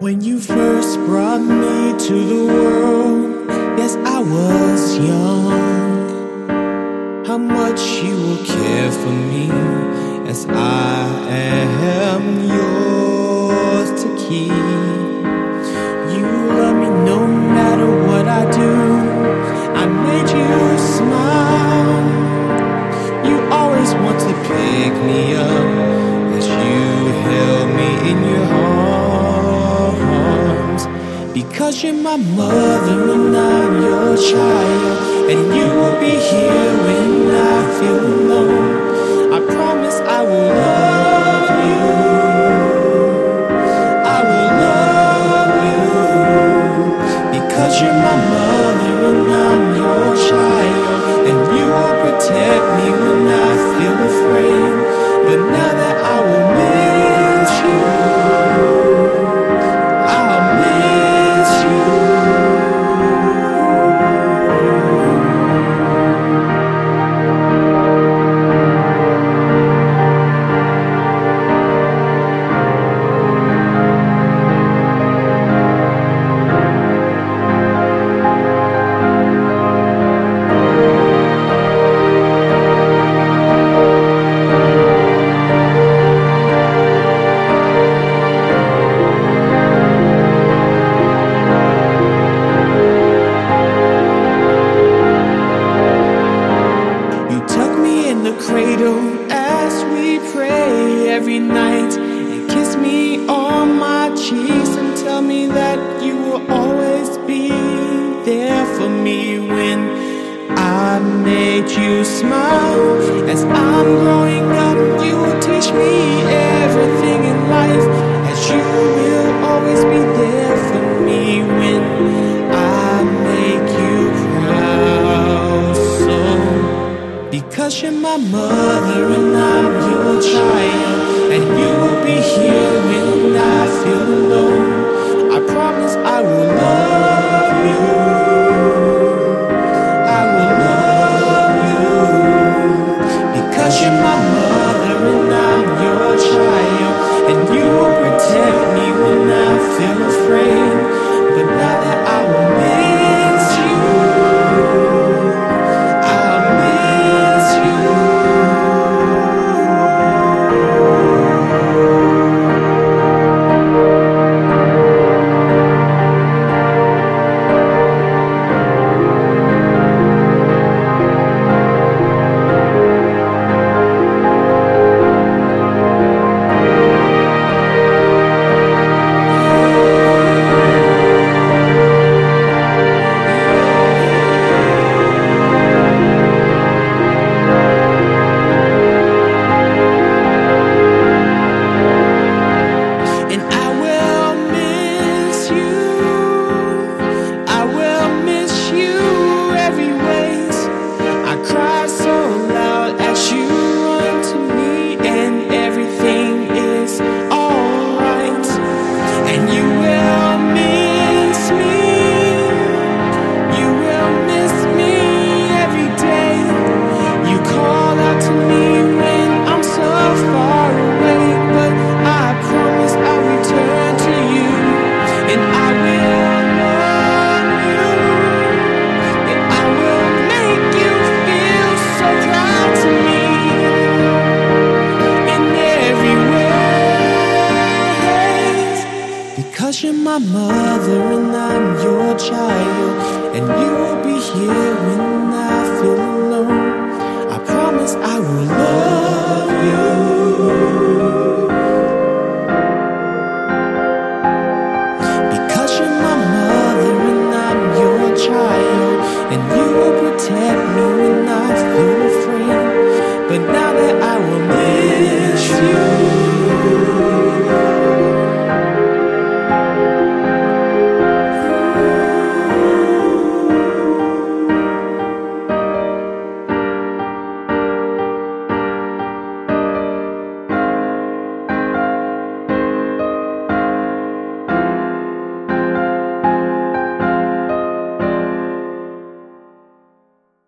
When you first brought me to the world, yes, I was young. How much you will care for me as I am. Because you're my mother and I'm your child, and you will be here when I feel alone. every night and kiss me on my cheeks and tell me that you will always be there for me when I made you smile. As I'm growing up, you will teach me everything in life. As you will always be there for me when I make you proud. So, because you're my mother. mother and I'm your child, and you will be here when.